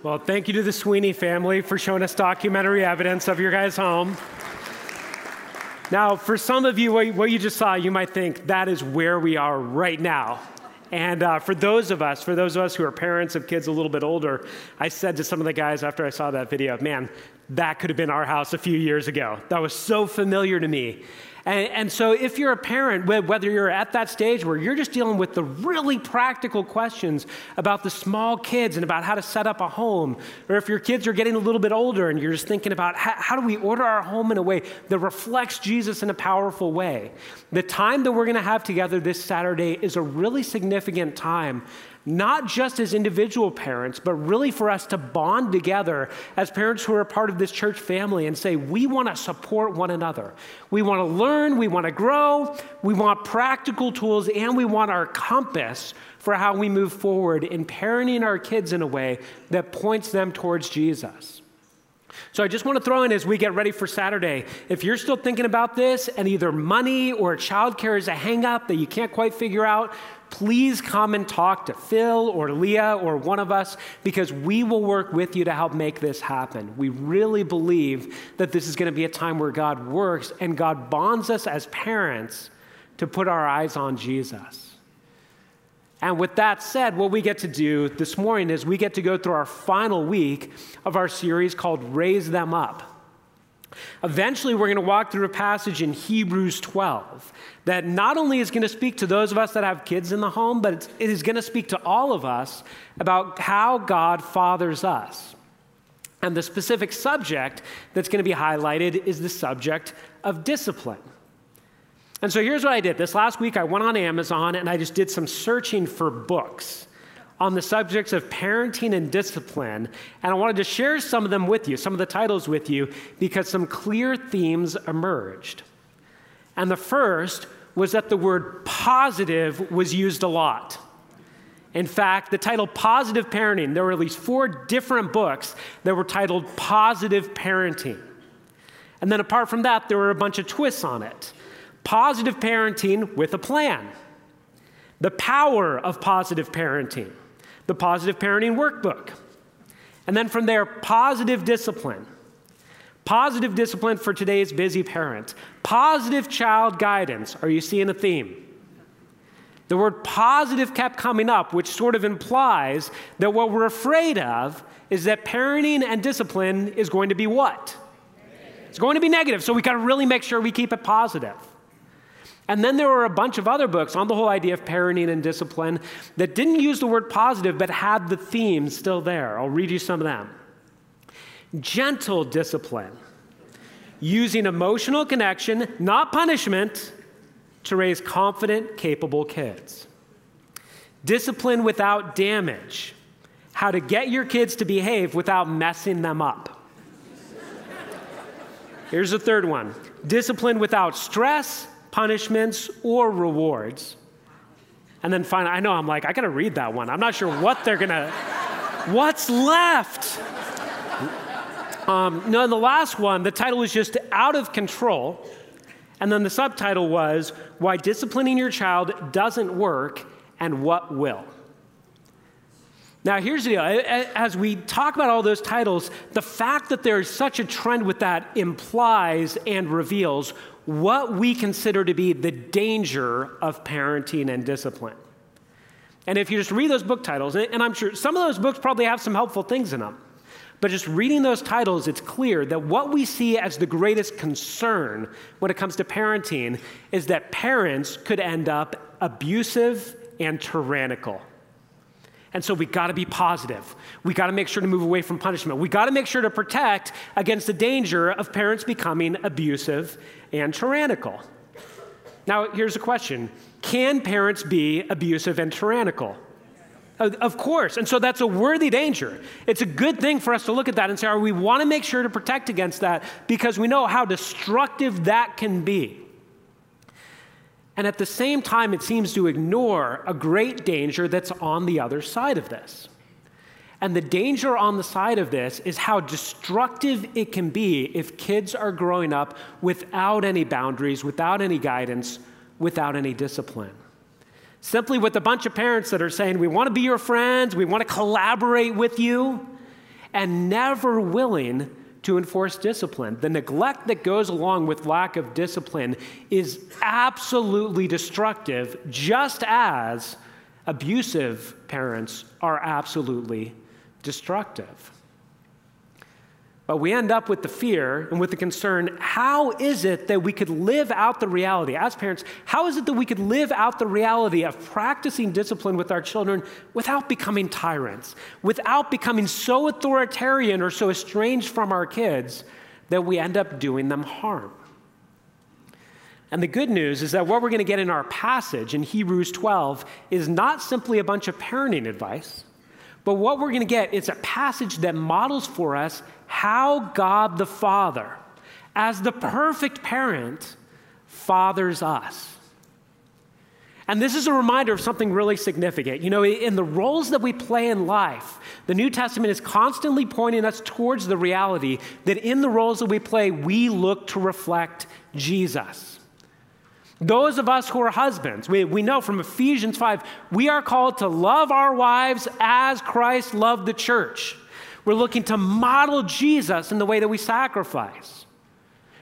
Well, thank you to the Sweeney family for showing us documentary evidence of your guys' home. Now, for some of you, what you just saw, you might think that is where we are right now. And uh, for those of us, for those of us who are parents of kids a little bit older, I said to some of the guys after I saw that video, man, that could have been our house a few years ago. That was so familiar to me. And, and, so, if you're a parent, whether you're at that stage where you're just dealing with the really practical questions about the small kids and about how to set up a home, or if your kids are getting a little bit older and you're just thinking about how, how do we order our home in a way that reflects Jesus in a powerful way, the time that we're going to have together this Saturday is a really significant time not just as individual parents, but really for us to bond together as parents who are a part of this church family and say, we want to support one another. We want to learn, we want to grow, we want practical tools, and we want our compass for how we move forward in parenting our kids in a way that points them towards Jesus. So I just want to throw in as we get ready for Saturday, if you're still thinking about this and either money or childcare is a hangup that you can't quite figure out, please come and talk to Phil or Leah or one of us because we will work with you to help make this happen. We really believe that this is going to be a time where God works and God bonds us as parents to put our eyes on Jesus. And with that said, what we get to do this morning is we get to go through our final week of our series called Raise Them Up. Eventually, we're going to walk through a passage in Hebrews 12 that not only is going to speak to those of us that have kids in the home, but it is going to speak to all of us about how God fathers us. And the specific subject that's going to be highlighted is the subject of discipline. And so here's what I did. This last week, I went on Amazon and I just did some searching for books on the subjects of parenting and discipline. And I wanted to share some of them with you, some of the titles with you, because some clear themes emerged. And the first was that the word positive was used a lot. In fact, the title Positive Parenting, there were at least four different books that were titled Positive Parenting. And then apart from that, there were a bunch of twists on it. Positive Parenting with a Plan, The Power of Positive Parenting, the Positive Parenting Workbook. And then from there, positive discipline. Positive discipline for today's busy parent. Positive child guidance. Are you seeing a theme? The word positive kept coming up, which sort of implies that what we're afraid of is that parenting and discipline is going to be what? It's going to be negative. So we got to really make sure we keep it positive. And then there were a bunch of other books on the whole idea of parenting and discipline that didn't use the word positive but had the themes still there. I'll read you some of them. Gentle discipline, using emotional connection, not punishment, to raise confident, capable kids. Discipline without damage, how to get your kids to behave without messing them up. Here's the third one discipline without stress punishments, or rewards. And then finally, I know I'm like, I gotta read that one. I'm not sure what they're gonna, what's left? Um, no, the last one, the title was just Out of Control. And then the subtitle was Why Disciplining Your Child Doesn't Work and What Will. Now, here's the deal. As we talk about all those titles, the fact that there's such a trend with that implies and reveals what we consider to be the danger of parenting and discipline. And if you just read those book titles, and I'm sure some of those books probably have some helpful things in them, but just reading those titles, it's clear that what we see as the greatest concern when it comes to parenting is that parents could end up abusive and tyrannical. And so we got to be positive. We got to make sure to move away from punishment. We got to make sure to protect against the danger of parents becoming abusive and tyrannical. Now, here's a question Can parents be abusive and tyrannical? Of course. And so that's a worthy danger. It's a good thing for us to look at that and say, "Are we want to make sure to protect against that because we know how destructive that can be. And at the same time, it seems to ignore a great danger that's on the other side of this. And the danger on the side of this is how destructive it can be if kids are growing up without any boundaries, without any guidance, without any discipline. Simply with a bunch of parents that are saying, We want to be your friends, we want to collaborate with you. and never willing to enforce discipline. The neglect that goes along with lack of discipline is absolutely destructive, just as abusive parents are absolutely destructive. But we end up with the fear and with the concern how is it that we could live out the reality, as parents, how is it that we could live out the reality of practicing discipline with our children without becoming tyrants, without becoming so authoritarian or so estranged from our kids that we end up doing them harm? And the good news is that what we're going to get in our passage in Hebrews 12 is not simply a bunch of parenting advice, but what we're going to get is a passage that models for us how God the Father, as the perfect parent, fathers us. And this is a reminder of something really significant. You know, in the roles that we play in life, the New Testament is constantly pointing us towards the reality that in the roles that we play, we look to reflect Jesus. Those of us who are husbands, we, we know from Ephesians 5, we are called to love our wives as Christ loved the church. We're looking to model Jesus in the way that we sacrifice.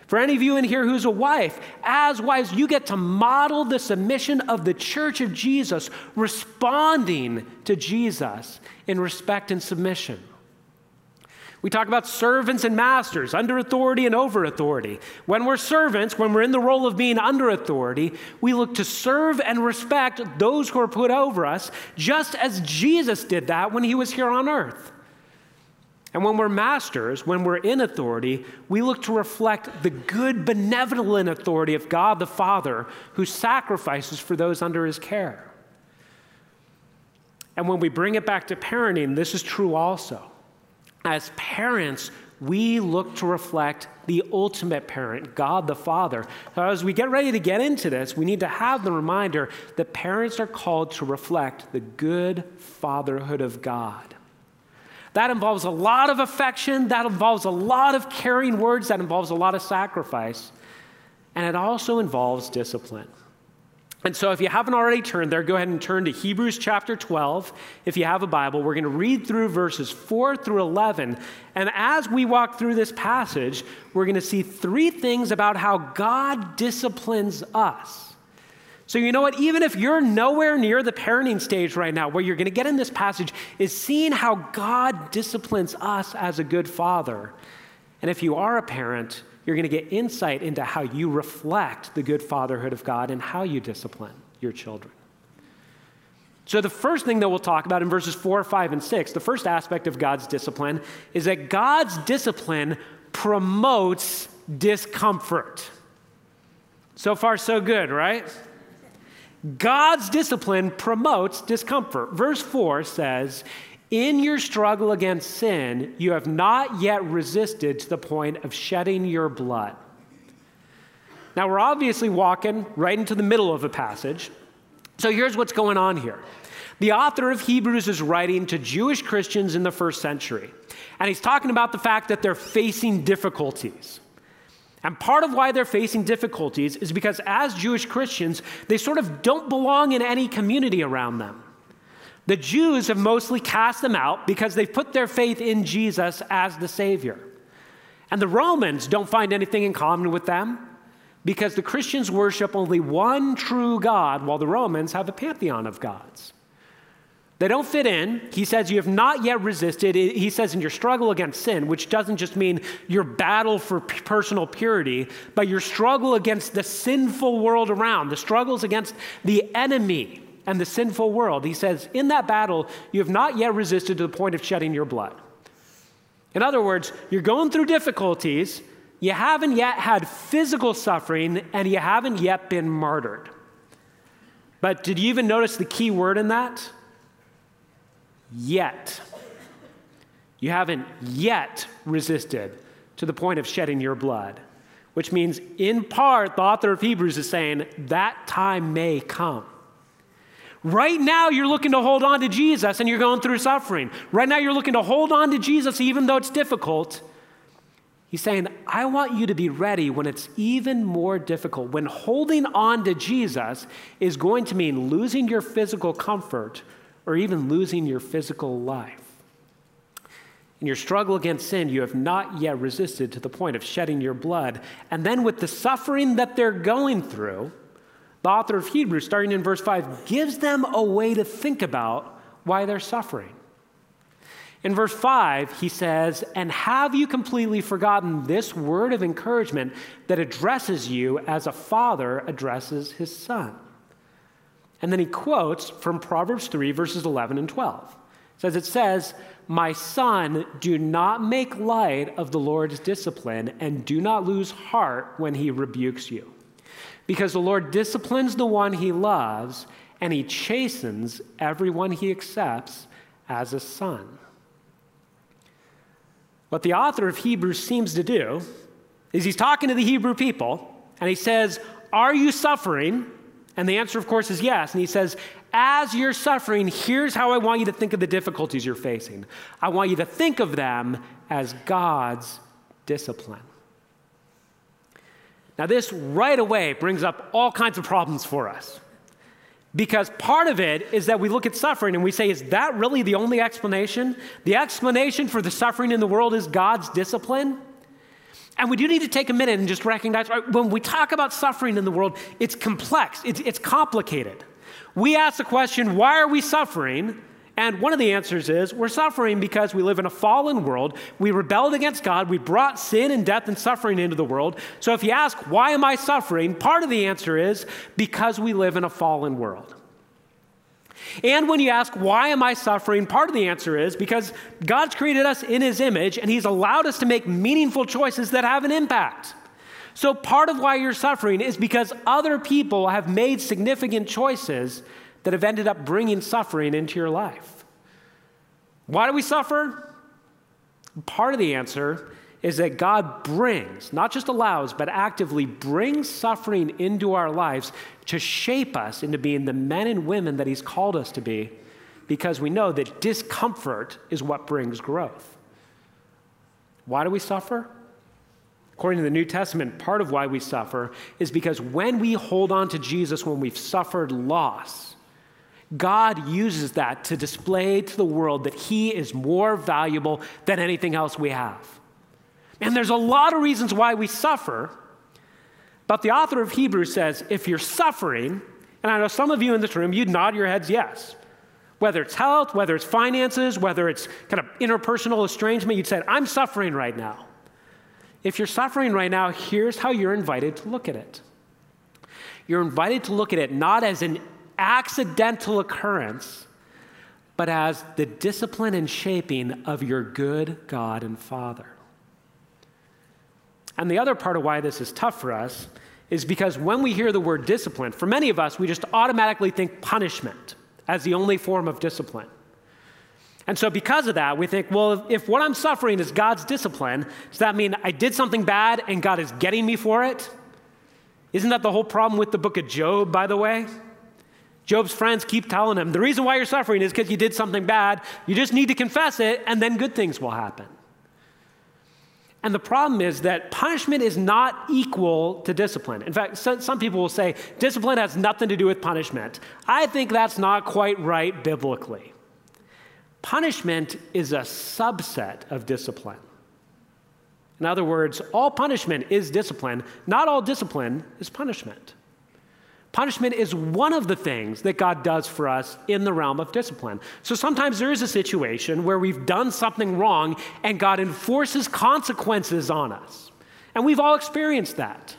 For any of you in here who's a wife, as wives, you get to model the submission of the church of Jesus, responding to Jesus in respect and submission. We talk about servants and masters, under authority and over authority. When we're servants, when we're in the role of being under authority, we look to serve and respect those who are put over us, just as Jesus did that when he was here on earth. And when we're masters, when we're in authority, we look to reflect the good, benevolent authority of God the Father who sacrifices for those under his care. And when we bring it back to parenting, this is true also. As parents, we look to reflect the ultimate parent, God the Father. Now, as we get ready to get into this, we need to have the reminder that parents are called to reflect the good fatherhood of God. That involves a lot of affection, that involves a lot of caring words, that involves a lot of sacrifice, and it also involves discipline. And so, if you haven't already turned there, go ahead and turn to Hebrews chapter 12. If you have a Bible, we're going to read through verses 4 through 11. And as we walk through this passage, we're going to see three things about how God disciplines us. So, you know what? Even if you're nowhere near the parenting stage right now, where you're going to get in this passage is seeing how God disciplines us as a good father. And if you are a parent, you're going to get insight into how you reflect the good fatherhood of God and how you discipline your children. So, the first thing that we'll talk about in verses 4, 5, and 6, the first aspect of God's discipline is that God's discipline promotes discomfort. So far, so good, right? God's discipline promotes discomfort. Verse 4 says, In your struggle against sin, you have not yet resisted to the point of shedding your blood. Now, we're obviously walking right into the middle of the passage. So here's what's going on here. The author of Hebrews is writing to Jewish Christians in the first century, and he's talking about the fact that they're facing difficulties. And part of why they're facing difficulties is because as Jewish Christians, they sort of don't belong in any community around them. The Jews have mostly cast them out because they've put their faith in Jesus as the Savior. And the Romans don't find anything in common with them because the Christians worship only one true God while the Romans have a pantheon of gods. They don't fit in. He says, You have not yet resisted. He says, in your struggle against sin, which doesn't just mean your battle for personal purity, but your struggle against the sinful world around, the struggles against the enemy and the sinful world. He says, In that battle, you have not yet resisted to the point of shedding your blood. In other words, you're going through difficulties, you haven't yet had physical suffering, and you haven't yet been martyred. But did you even notice the key word in that? Yet. You haven't yet resisted to the point of shedding your blood, which means, in part, the author of Hebrews is saying that time may come. Right now, you're looking to hold on to Jesus and you're going through suffering. Right now, you're looking to hold on to Jesus even though it's difficult. He's saying, I want you to be ready when it's even more difficult, when holding on to Jesus is going to mean losing your physical comfort or even losing your physical life. In your struggle against sin, you have not yet resisted to the point of shedding your blood. And then, with the suffering that they're going through, the author of Hebrews, starting in verse 5, gives them a way to think about why they're suffering. In verse 5, he says, And have you completely forgotten this word of encouragement that addresses you as a father addresses his son? And then he quotes from Proverbs 3, verses 11 and 12. It says, It says, My son, do not make light of the Lord's discipline, and do not lose heart when he rebukes you. Because the Lord disciplines the one he loves, and he chastens everyone he accepts as a son. What the author of Hebrews seems to do is he's talking to the Hebrew people, and he says, Are you suffering? And the answer, of course, is yes. And he says, As you're suffering, here's how I want you to think of the difficulties you're facing. I want you to think of them as God's discipline. Now, this right away brings up all kinds of problems for us. Because part of it is that we look at suffering and we say, is that really the only explanation? The explanation for the suffering in the world is God's discipline? And we do need to take a minute and just recognize right, when we talk about suffering in the world, it's complex, it's, it's complicated. We ask the question, why are we suffering? And one of the answers is we're suffering because we live in a fallen world. We rebelled against God. We brought sin and death and suffering into the world. So if you ask, why am I suffering? Part of the answer is because we live in a fallen world. And when you ask, why am I suffering? Part of the answer is because God's created us in His image and He's allowed us to make meaningful choices that have an impact. So part of why you're suffering is because other people have made significant choices that have ended up bringing suffering into your life. Why do we suffer? Part of the answer is that God brings, not just allows, but actively brings suffering into our lives to shape us into being the men and women that He's called us to be, because we know that discomfort is what brings growth. Why do we suffer? According to the New Testament, part of why we suffer is because when we hold on to Jesus when we've suffered loss, God uses that to display to the world that He is more valuable than anything else we have. And there's a lot of reasons why we suffer, but the author of Hebrews says if you're suffering, and I know some of you in this room, you'd nod your heads yes. Whether it's health, whether it's finances, whether it's kind of interpersonal estrangement, you'd say, I'm suffering right now. If you're suffering right now, here's how you're invited to look at it. You're invited to look at it not as an accidental occurrence, but as the discipline and shaping of your good God and Father. And the other part of why this is tough for us is because when we hear the word discipline, for many of us, we just automatically think punishment as the only form of discipline. And so, because of that, we think, well, if, what I'm suffering is God's discipline, does that mean I did something bad and God is getting me for it? Isn't that the whole problem with the book of Job, by the way? Job's friends keep telling him the reason why you're suffering is because you did something bad. You just need to confess it, and then good things will happen. And the problem is that punishment is not equal to discipline. In fact, some people will say discipline has nothing to do with punishment. I think that's not quite right biblically. Punishment is a subset of discipline. In other words, all punishment is discipline, not all discipline is punishment. Punishment is one of the things that God does for us in the realm of discipline. So sometimes there is a situation where we've done something wrong and God enforces consequences on us. And we've all experienced that.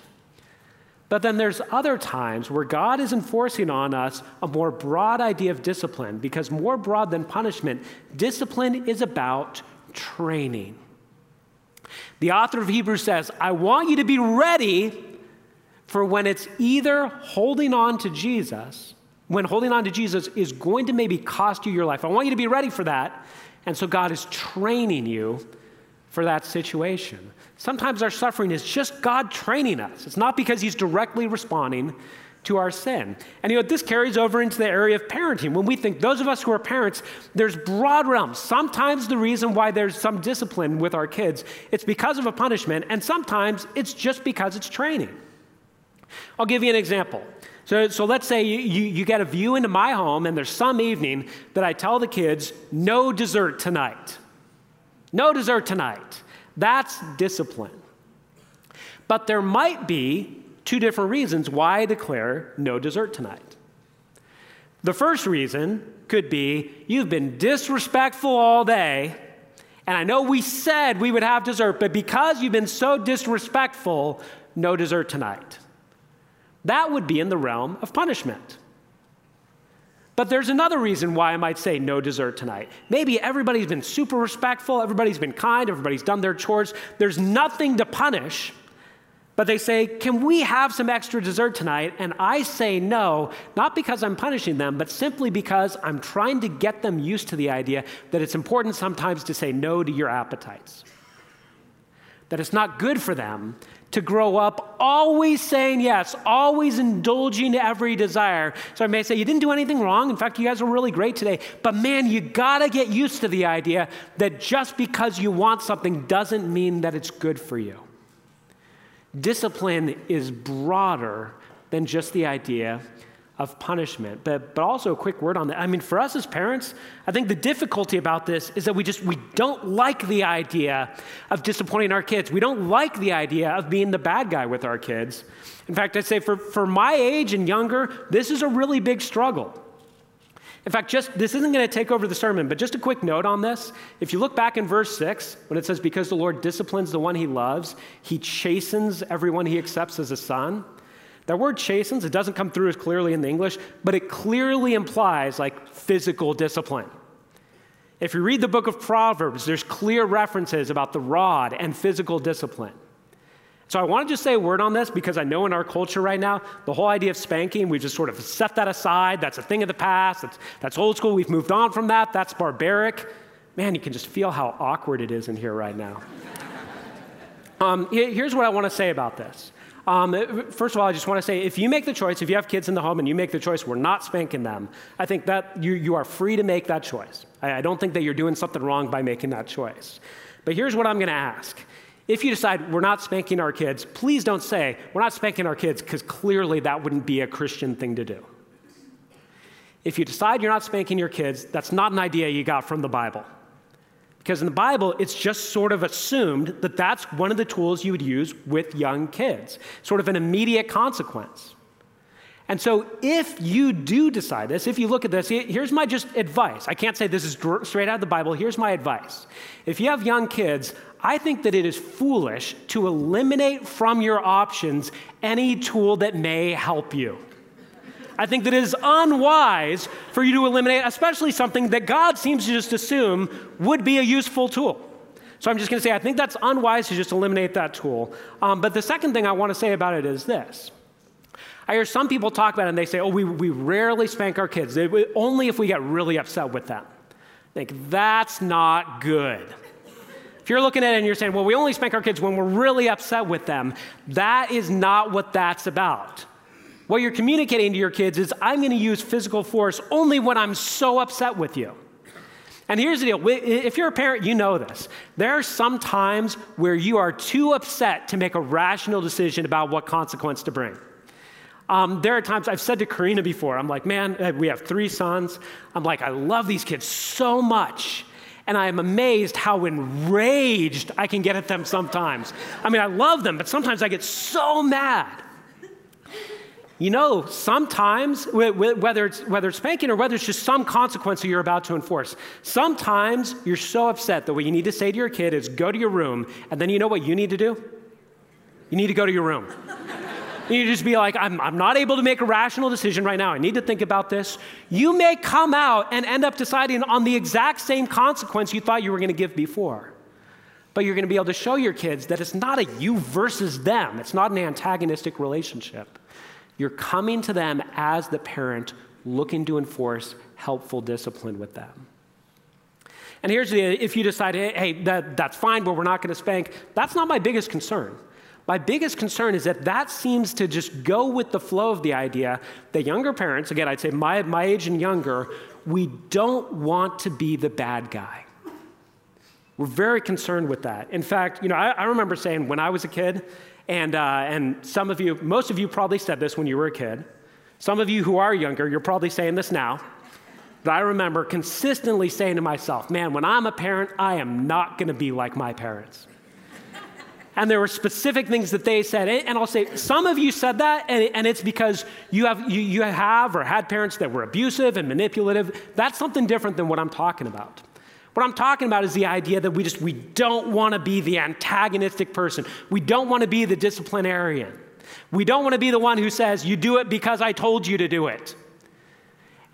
But then there's other times where God is enforcing on us a more broad idea of discipline because more broad than punishment, discipline is about training. The author of Hebrews says, I want you to be ready for when it's either holding on to Jesus, when holding on to Jesus is going to maybe cost you your life. I want you to be ready for that. And so God is training you for that situation. Sometimes our suffering is just God training us. It's not because He's directly responding to our sin. And you know, this carries over into the area of parenting. When we think, those of us who are parents, there's broad realms. Sometimes the reason why there's some discipline with our kids, it's because of a punishment, and sometimes it's just because it's training. I'll give you an example. So, so let's say you, you, you get a view into my home, and there's some evening that I tell the kids, no dessert tonight. No dessert tonight. That's discipline. But there might be two different reasons why I declare no dessert tonight. The first reason could be you've been disrespectful all day, and I know we said we would have dessert, but because you've been so disrespectful, no dessert tonight. That would be in the realm of punishment. But there's another reason why I might say no dessert tonight. Maybe everybody's been super respectful, everybody's been kind, everybody's done their chores. There's nothing to punish. But they say, Can we have some extra dessert tonight? And I say no, not because I'm punishing them, but simply because I'm trying to get them used to the idea that it's important sometimes to say no to your appetites. That it's not good for them to grow up always saying yes, always indulging every desire. So I may say, You didn't do anything wrong. In fact, you guys were really great today. But man, you gotta get used to the idea that just because you want something doesn't mean that it's good for you. Discipline is broader than just the idea of punishment. But, but also a quick word on that. I mean, for us as parents, I think the difficulty about this is that we just we don't like the idea of disappointing our kids. We don't like the idea of being the bad guy with our kids. In fact, I'd say for, for my age and younger, this is a really big struggle. In fact, just this isn't going to take over the sermon, but just a quick note on this. If you look back in verse 6, when it says, Because the Lord disciplines the one he loves, he chastens everyone he accepts as a son. That word chastens, it doesn't come through as clearly in the English, but it clearly implies like physical discipline. If you read the book of Proverbs, there's clear references about the rod and physical discipline. So I want to just say a word on this because I know in our culture right now, the whole idea of spanking, we've just sort of set that aside. That's a thing of the past. That's, that's old school. We've moved on from that. That's barbaric. Man, you can just feel how awkward it is in here right now. Um, here's what I want to say about this. Um, first of all, I just want to say if you make the choice, if you have kids in the home and you make the choice, we're not spanking them, I think that you, you are free to make that choice. I, I don't think that you're doing something wrong by making that choice. But here's what I'm going to ask if you decide we're not spanking our kids, please don't say we're not spanking our kids because clearly that wouldn't be a Christian thing to do. If you decide you're not spanking your kids, that's not an idea you got from the Bible. Because in the Bible, it's just sort of assumed that that's one of the tools you would use with young kids, sort of an immediate consequence. And so, if you do decide this, if you look at this, here's my just advice. I can't say this is straight out of the Bible. Here's my advice. If you have young kids, I think that it is foolish to eliminate from your options any tool that may help you. I think that it is unwise for you to eliminate, especially something that God seems to just assume would be a useful tool. So I'm just going to say, I think that's unwise to just eliminate that tool. Um, but the second thing I want to say about it is this I hear some people talk about it and they say, oh, we, we rarely spank our kids, only if we get really upset with them. Think that's not good. If you're looking at it and you're saying, well, we only spank our kids when we're really upset with them, that is not what that's about. What you're communicating to your kids is, I'm going to use physical force only when I'm so upset with you. And here's the deal if you're a parent, you know this. There are some times where you are too upset to make a rational decision about what consequence to bring. Um, there are times I've said to Karina before, I'm like, man, uh, we have three sons. I'm like, I love these kids so much. And I am amazed how enraged I can get at them sometimes. I mean, I love them, but sometimes I get so mad. You know, sometimes, whether it's, whether it's spanking or whether it's just some consequence that you're about to enforce, sometimes you're so upset that what you need to say to your kid is go to your room, and then you know what you need to do? You need to go to your room. You need to just be like, I'm, I'm not able to make a rational decision right now. I need to think about this. You may come out and end up deciding on the exact same consequence you thought you were going to give before. But you're going to be able to show your kids that it's not a you versus them, it's not an antagonistic relationship. You're coming to them as the parent looking to enforce helpful discipline with them. And here's the if you decide, hey, that, that's fine, but we're not going to spank, that's not my biggest concern. My biggest concern is that that seems to just go with the flow of the idea that younger parents, again, I'd say my, my age and younger, we don't want to be the bad guy. We're very concerned with that. In fact, you know, I, I remember saying when I was a kid, and, uh, and some of you, most of you probably said this when you were a kid. Some of you who are younger, you're probably saying this now But I remember consistently saying to myself, man, when I'm a parent, I am not going to be like my parents. and there were specific things that they said. And I'll say, some of you said that, and, it's because you have, you, you have or had parents that were abusive and manipulative. That's something different than what I'm talking about. What I'm talking about is the idea that we just we don't want to be the antagonistic person. We don't want to be the disciplinarian. We don't want to be the one who says, "You do it because I told you to do it."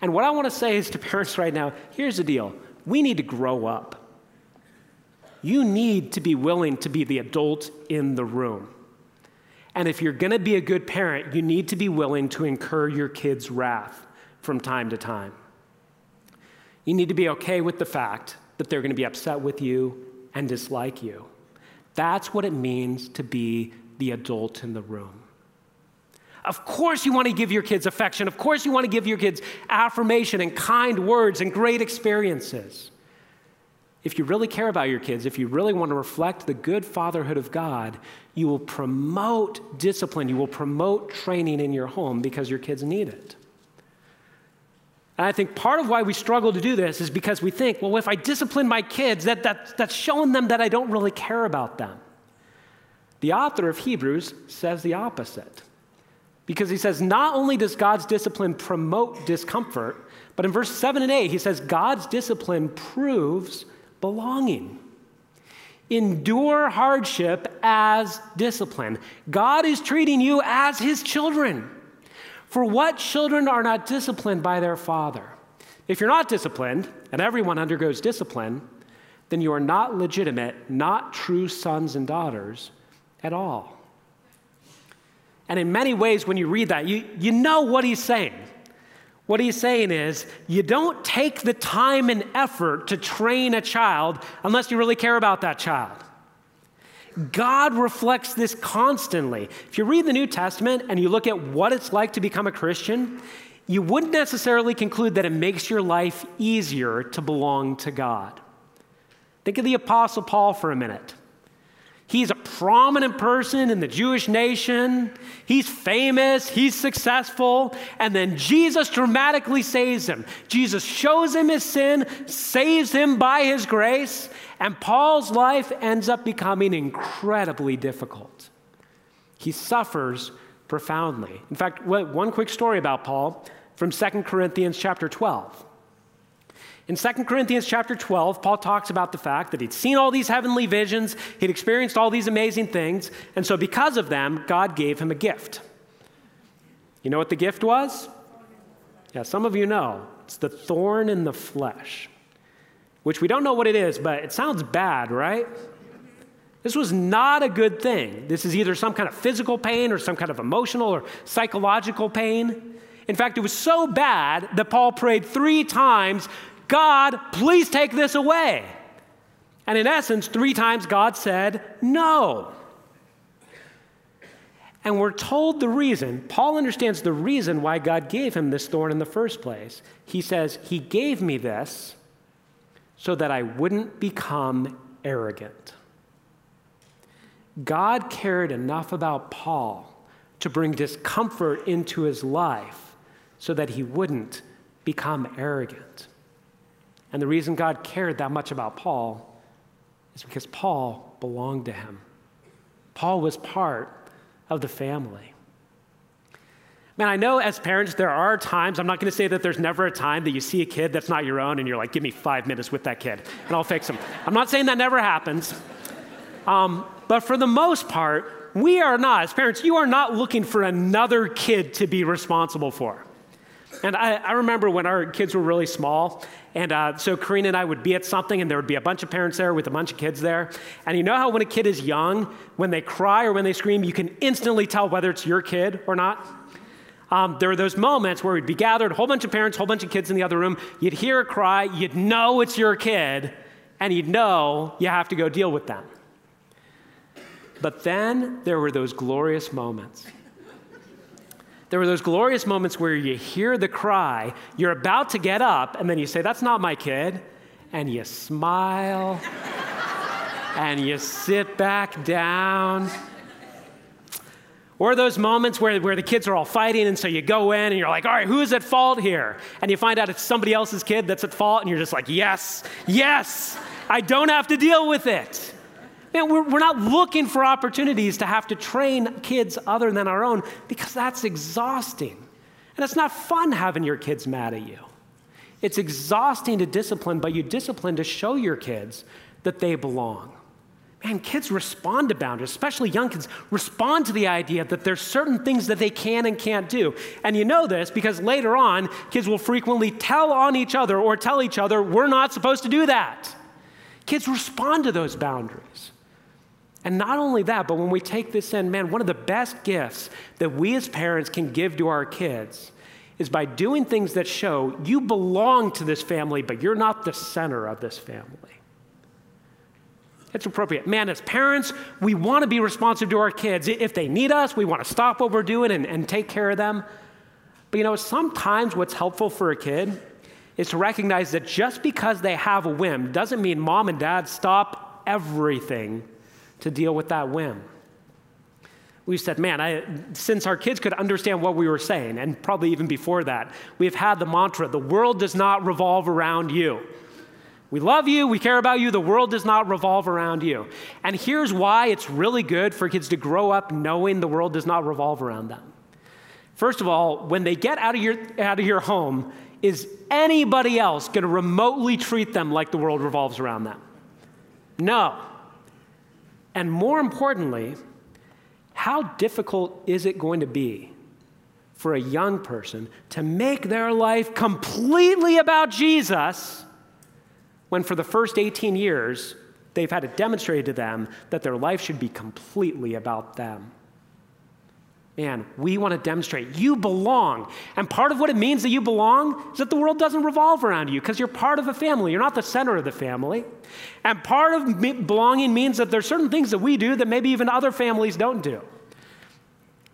And what I want to say is to parents right now here's the deal we need to grow up. You need to be willing to be the adult in the room. And if you're going to be a good parent, you need to be willing to incur your kids' wrath from time to time. You need to be okay with the fact that they're going to be upset with you and dislike you. That's what it means to be the adult in the room. Of course, you want to give your kids affection. Of course, you want to give your kids affirmation and kind words and great experiences. If you really care about your kids, if you really want to reflect the good fatherhood of God, you will promote discipline, you will promote training in your home because your kids need it. And I think part of why we struggle to do this is because we think, well, if I discipline my kids, that, that, that's showing them that I don't really care about them. The author of Hebrews says the opposite. Because he says, not only does God's discipline promote discomfort, but in verse 7 and 8, he says, God's discipline proves belonging. Endure hardship as discipline. God is treating you as his children. For what children are not disciplined by their father? If you're not disciplined, and everyone undergoes discipline, then you are not legitimate, not true sons and daughters at all. And in many ways, when you read that, you, you know what he's saying. What he's saying is, you don't take the time and effort to train a child unless you really care about that child. God reflects this constantly. If you read the New Testament and you look at what it's like to become a Christian, you wouldn't necessarily conclude that it makes your life easier to belong to God. Think of the Apostle Paul for a minute. He's a prominent person in the Jewish nation. He's famous. He's successful. And then Jesus dramatically saves him. Jesus shows him his sin, saves him by his grace, and Paul's life ends up becoming incredibly difficult. He suffers profoundly. In fact, one quick story about Paul from 2 Corinthians chapter 12. In 2 Corinthians chapter 12, Paul talks about the fact that he'd seen all these heavenly visions, he'd experienced all these amazing things, and so because of them, God gave him a gift. You know what the gift was? Yeah, some of you know. It's the thorn in the flesh, which we don't know what it is, but it sounds bad, right? This was not a good thing. This is either some kind of physical pain or some kind of emotional or psychological pain. In fact, it was so bad that Paul prayed three times God, please take this away. And in essence, three times God said, No. And we're told the reason, Paul understands the reason why God gave him this thorn in the first place. He says, He gave me this so that I wouldn't become arrogant. God cared enough about Paul to bring discomfort into his life so that he wouldn't become arrogant. And the reason God cared that much about Paul is because Paul belonged to him. Paul was part of the family. Man, I know as parents, there are times, I'm not going to say that there's never a time that you see a kid that's not your own and you're like, give me five minutes with that kid and I'll fix him. I'm not saying that never happens. Um, but for the most part, we are not, as parents, you are not looking for another kid to be responsible for. And I, I remember when our kids were really small, and uh, so Karina and I would be at something, and there would be a bunch of parents there with a bunch of kids there. And you know how when a kid is young, when they cry or when they scream, you can instantly tell whether it's your kid or not? Um, there were those moments where we'd be gathered, a whole bunch of parents, a whole bunch of kids in the other room. You'd hear a cry, you'd know it's your kid, and you'd know you have to go deal with them. But then there were those glorious moments there were those glorious moments where you hear the cry, you're about to get up, and then you say, That's not my kid. And you smile and you sit back down. Or those moments where, where the kids are all fighting, and so you go in and you're like, all right, who's at fault here? And you find out it's somebody else's kid that's at fault, and you're just like, yes, yes, I don't have to deal with it. Man, we're, we're not looking for opportunities to have to train kids other than our own because that's exhausting. And it's not fun having your kids mad at you. It's exhausting to discipline, but you discipline to show your kids that they belong. Man, kids respond to boundaries, especially young kids, respond to the idea that there's certain things that they can and can't do. And you know this because later on, kids will frequently tell on each other or tell each other, we're not supposed to do that. Kids respond to those boundaries. And not only that, but when we take this in, man, one of the best gifts that we as parents can give to our kids is by doing things that show you belong to this family, but you're not the center of this family. It's appropriate. Man, as parents, we want to be responsive to our kids. If they need us, we want to stop what we're doing and, and take care of them. But you know, sometimes what's helpful for a kid is to recognize that just because they have a whim doesn't mean mom and dad stop everything to deal with that whim. We said, man, I, since our kids could understand what we were saying, and probably even before that, we've had the mantra the world does not revolve around you. We love you, we care about you, the world does not revolve around you. And here's why it's really good for kids to grow up knowing the world does not revolve around them. First of all, when they get out of your, out of your home, is anybody else going to remotely treat them like the world revolves around them? No. And more importantly, how difficult is it going to be for a young person to make their life completely about Jesus when for the first 18 years, they've had it demonstrated to them that their life should be completely about them. Man, we want to demonstrate you belong. And part of what it means that you belong is that the world doesn't revolve around you because you're part of a family. You're not the center of the family. And part of belonging means that there's certain things that we do that maybe even other families don't do.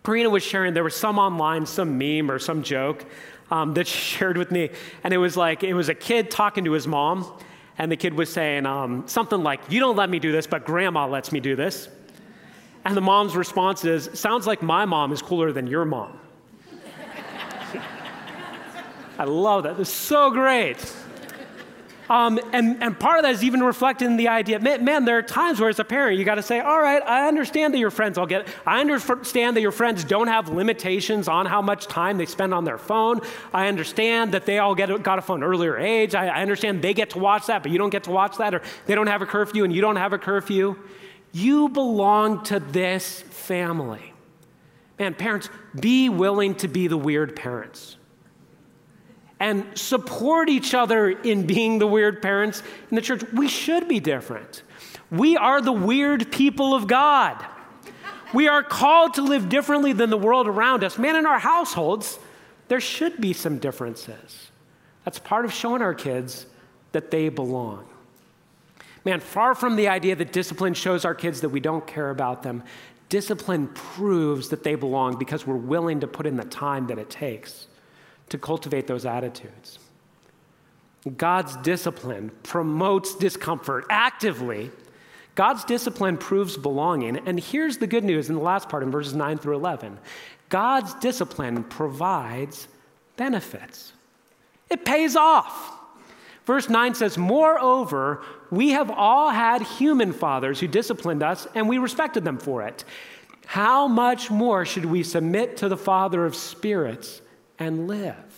Karina was sharing, there was some online, some meme or some joke um, that she shared with me. And it was like, it was a kid talking to his mom and the kid was saying um, something like, You don't let me do this, but grandma lets me do this. And the mom's response is, Sounds like my mom is cooler than your mom. I love that. It's so great. Um, and, and part of that is even reflected in the idea, man, man, there are times where as a parent, you got to say, all right, I understand that your friends all get it. I understand that your friends don't have limitations on how much time they spend on their phone. I understand that they all get, got a phone earlier age. I, I understand they get to watch that, but you don't get to watch that, or they don't have a curfew and you don't have a curfew. You belong to this family. Man, parents, be willing to be the weird parents and support each other in being the weird parents in the church. We should be different. We are the weird people of God. We are called to live differently than the world around us. Man, in our households, there should be some differences. That's part of showing our kids that they belong. Man, far from the idea that discipline shows our kids that we don't care about them, discipline proves that they belong because we're willing to put in the time that it takes to cultivate those attitudes. God's discipline promotes discomfort actively. God's discipline proves belonging. And here's the good news in the last part in verses 9 through 11 God's discipline provides benefits, it pays off. Verse 9 says, Moreover, we have all had human fathers who disciplined us, and we respected them for it. How much more should we submit to the Father of spirits? and live.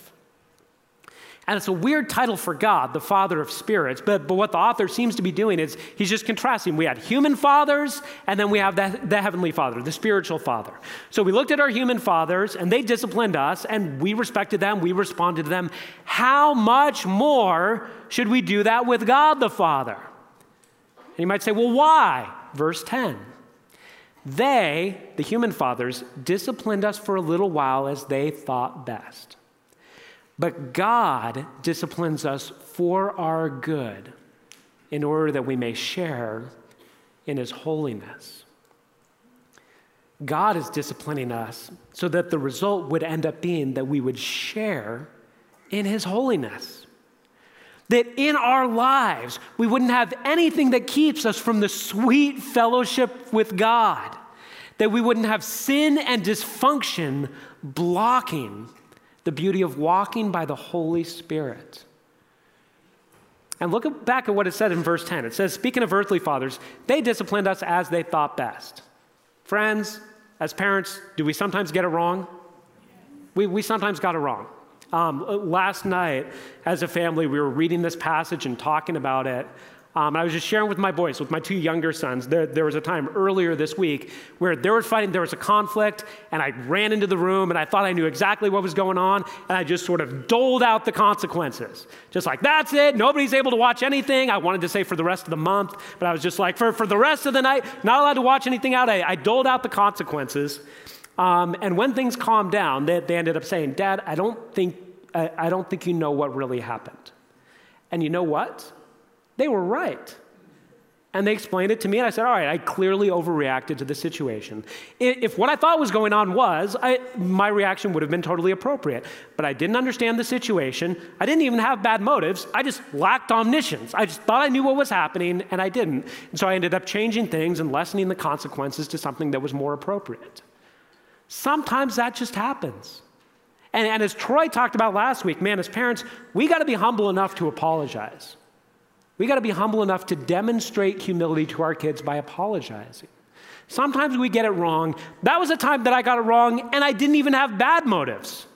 And it's a weird title for God, the Father of spirits. But, but what the author seems to be doing is he's just contrasting. We had human fathers, and then we have the, the Heavenly Father, the spiritual Father. So we looked at our human fathers, and they disciplined us, and we respected them, we responded to them. How much more should we do that with God the Father? And you might say, well, why? Verse 10. They, the human fathers, disciplined us for a little while as they thought best. But God disciplines us for our good in order that we may share in his holiness. God is disciplining us so that the result would end up being that we would share in his holiness. That in our lives, we wouldn't have anything that keeps us from the sweet fellowship with God. that we wouldn't have sin and dysfunction blocking the beauty of walking by the Holy Spirit. And look back at what it said in verse 10. It says, Speaking of earthly fathers, they disciplined us as they thought best. Friends, as parents, do we sometimes get it wrong? We, we sometimes got it wrong. Um, last night, as a family, we were reading this passage and talking about it. Um, I was just sharing with my boys, with my two younger sons. There, there, was a time earlier this week where they were fighting, there was a conflict, and I ran into the room and I thought I knew exactly what was going on, and I just sort of doled out the consequences. Just like, that's it, nobody's able to watch anything. I wanted to say for the rest of the month, but I was just like, for, for the rest of the night, not allowed to watch anything out. I, I doled out the consequences. Um, and when things calmed down, they, they ended up saying, Dad, I don't, think, I, I don't think you know what really happened. And you know what? They were right. And they explained it to me, and I said, All right, I clearly overreacted to the situation. If what I thought was going on was, I, my reaction would have been totally appropriate. But I didn't understand the situation. I didn't even have bad motives. I just lacked omniscience. I just thought I knew what was happening, and I didn't. And so I ended up changing things and lessening the consequences to something that was more appropriate. Sometimes that just happens. And, and as Troy talked about last week, man, as parents, we got to be humble enough to apologize. We got to be humble enough to demonstrate humility to our kids by apologizing. Sometimes we get it wrong. That was a time that I got it wrong and I didn't even have bad motives.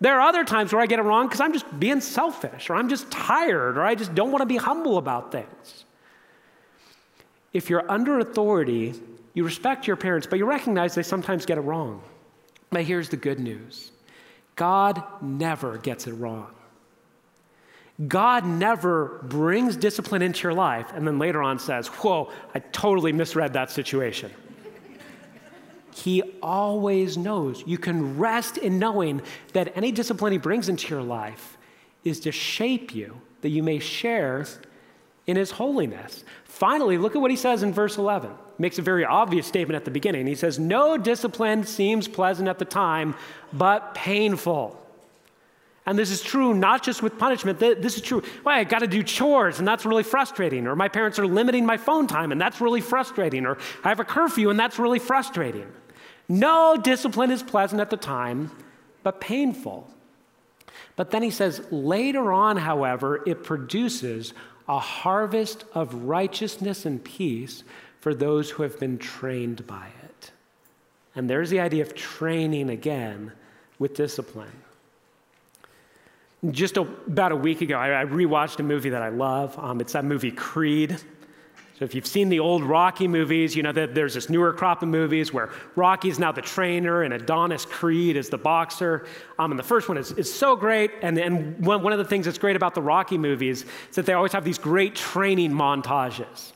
There are other times where I get it wrong because I'm just being selfish or I'm just tired or I just don't want to be humble about things. If you're under authority, you respect your parents, but you recognize they sometimes get it wrong. But here's the good news God never gets it wrong. God never brings discipline into your life and then later on says, Whoa, I totally misread that situation. he always knows. You can rest in knowing that any discipline He brings into your life is to shape you, that you may share in His holiness. Finally, look at what He says in verse 11. Makes a very obvious statement at the beginning. He says, No discipline seems pleasant at the time, but painful. And this is true not just with punishment. This is true. Well, I got to do chores, and that's really frustrating. Or my parents are limiting my phone time, and that's really frustrating. Or I have a curfew, and that's really frustrating. No discipline is pleasant at the time, but painful. But then he says, later on, however, it produces a harvest of righteousness and peace for those who have been trained by it. And there's the idea of training again with discipline. Just a, about a week ago, I, I, rewatched a movie that I love. Um, it's that movie Creed. So if you've seen the old Rocky movies, you know that there's this newer crop of movies where Rocky's now the trainer and Adonis Creed is the boxer. Um, and the first one is, is so great. And, and one, one of the things that's great about the Rocky movies is that they always have these great training montages.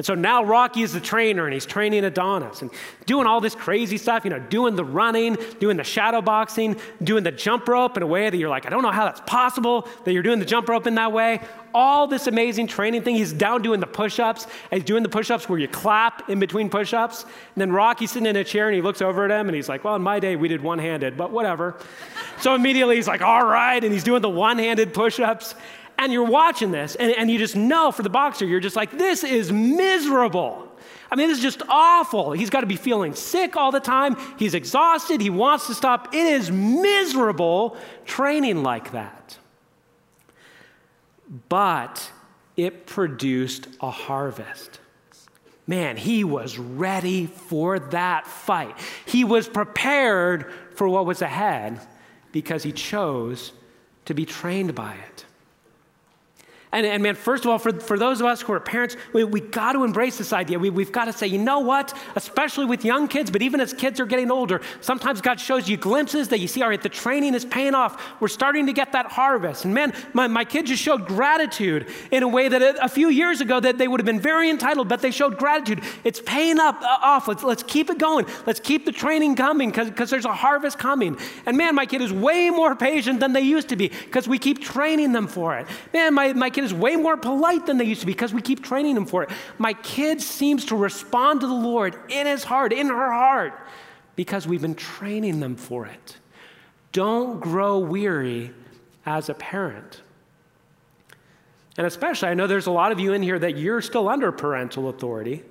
And so now Rocky is the trainer and he's training Adonis and doing all this crazy stuff, you know, doing the running, doing the shadow boxing, doing the jump rope in a way that you're like, I don't know how that's possible that you're doing the jump rope in that way. All this amazing training thing. He's down doing the push ups. He's doing the push ups where you clap in between push ups. And then Rocky's sitting in a chair and he looks over at him and he's like, Well, in my day, we did one handed, but whatever. so immediately he's like, All right. And he's doing the one handed push ups and you're watching this, and, and you just know for the boxer, you're just like, this is miserable. I mean, this is just awful. He's got to be feeling sick all the time. He's exhausted. He wants to stop. It is miserable training like that. But it produced a harvest. Man, he was ready for that fight. He was prepared for what was ahead because he chose to be trained by it. And, and man, first of all, for, for those of us who are parents, we, we got to embrace this idea. We, we've got to say, you know what? Especially with young kids, but even as kids are getting older, sometimes God shows you glimpses that you see, all right, the training is paying off. We're starting to get that harvest. And man, my, my kids just showed gratitude in a way that a, a few years ago that they would have been very entitled, but they showed gratitude. It's paying up uh, off. Let's, let's keep it going. Let's keep the training coming because there's a harvest coming. And man, my kid is way more patient than they used to be because we keep training them for it. Man, my, my kid kid is way more polite than they used to be because we keep training them for it. My kid seems to respond to the Lord in his heart, in her heart, because we've been training them for it. Don't grow weary as a parent. And especially, I know there's a lot of you in here that you're still under parental authority.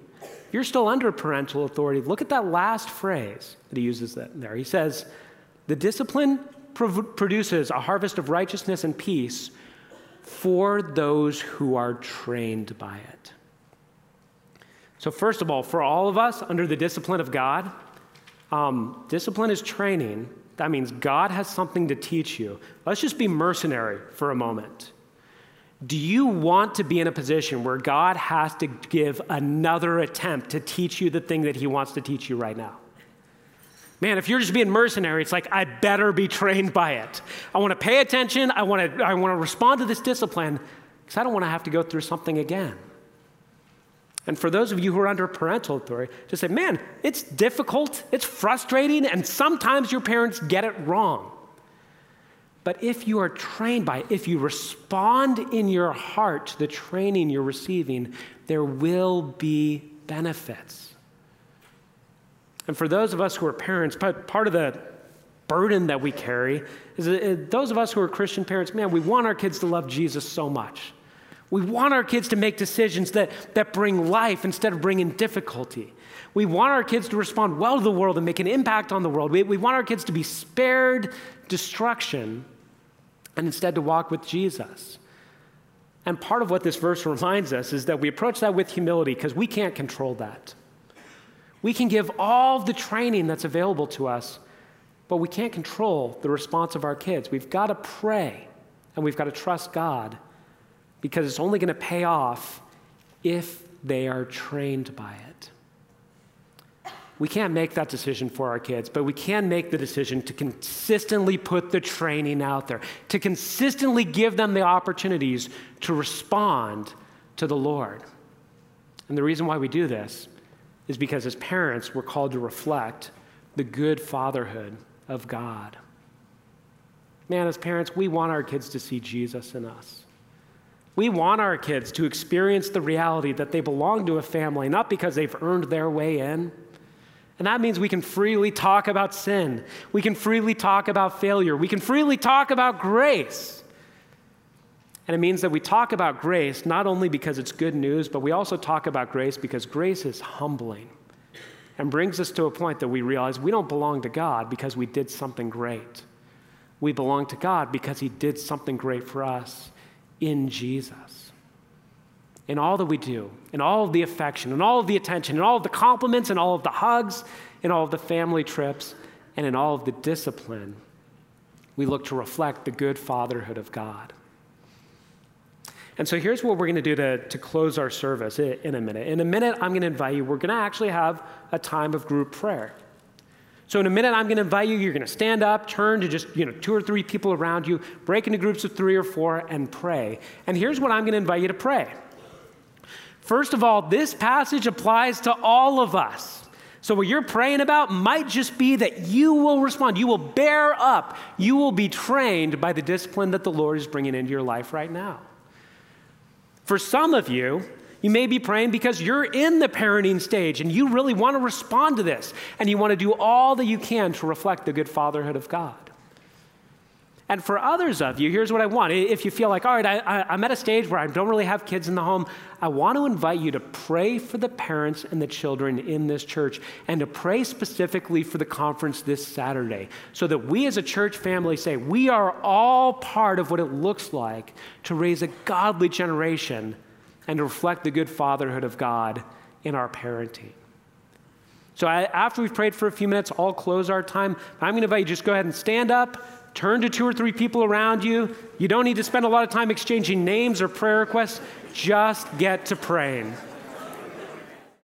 you're still under parental authority, look at that last phrase that he uses there. He says, The discipline produces a harvest of righteousness and peace for those who are trained by it. So, first of all, for all of us under the discipline of God, um, discipline is training. That means God has something to teach you. Let's just be mercenary for a moment. Do you want to be in a position where God has to give another attempt to teach you the thing that He wants to teach you right now? Man, if you're just being mercenary, it's like, I better be trained by it. I want to pay attention. I want to, I want to respond to this discipline because I don't want to have to go through something again. And for those of you who are under parental authority, just say, man, it's difficult, it's frustrating, and sometimes your parents get it wrong. But if you are trained by it, if you respond in your heart to the training you're receiving, there will be benefits. And for those of us who are parents, part of the burden that we carry is that uh, those of us who are Christian parents, man, we want our kids to love Jesus so much. We want our kids to make decisions that, that bring life instead of bringing difficulty. We want our kids to respond well to the world and make an impact on the world. We, we want our kids to be spared destruction and instead to walk with Jesus. And part of what this verse reminds us is that we approach that with humility because we can't control that. We can give all the training that's available to us, but we can't control the response of our kids. We've got to pray and we've got to trust God because it's only going to pay off if they are trained by it. We can't make that decision for our kids, but we can make the decision to consistently put the training out there, to consistently give them the opportunities to respond to the Lord. And the reason why we do this is because as parents, we're called to reflect the good fatherhood of God. Man, as parents, we want our kids to see Jesus in us. We want our kids to experience the reality that they belong to a family, not because they've earned their way in. And that means we can freely talk about sin. We can freely talk about failure. We can freely talk about grace. And it means that we talk about grace not only because it's good news, but we also talk about grace because grace is humbling and brings us to a point that we realize we don't belong to God because we did something great. We belong to God because He did something great for us in Jesus. In all that we do, in all of the affection, in all of the attention, in all of the compliments, in all of the hugs, in all of the family trips, and in all of the discipline, we look to reflect the good fatherhood of God. And so here's what we're going to do to, to close our service in a minute. In a minute, I'm going to invite you, we're going to actually have a time of group prayer. So in a minute, I'm going to invite you, you're going to stand up, turn to just, you know, two or three people around you, break into groups of three or four, and pray. And here's what I'm going to invite you to pray. First of all, this passage applies to all of us. So, what you're praying about might just be that you will respond. You will bear up. You will be trained by the discipline that the Lord is bringing into your life right now. For some of you, you may be praying because you're in the parenting stage and you really want to respond to this and you want to do all that you can to reflect the good fatherhood of God. And for others of you, here's what I want. If you feel like, all right, I, am at a stage where I don't really have kids in the home, I want to invite you to pray for the parents and the children in this church and to pray specifically for the conference this Saturday so that we as a church family say we are all part of what it looks like to raise a godly generation and to reflect the good fatherhood of God in our parenting. So I, after we've prayed for a few minutes, I'll close our time. I'm going to invite you just go ahead and stand up turn to two or three people around you. You don't need to spend a lot of time exchanging names or prayer requests. Just get to praying.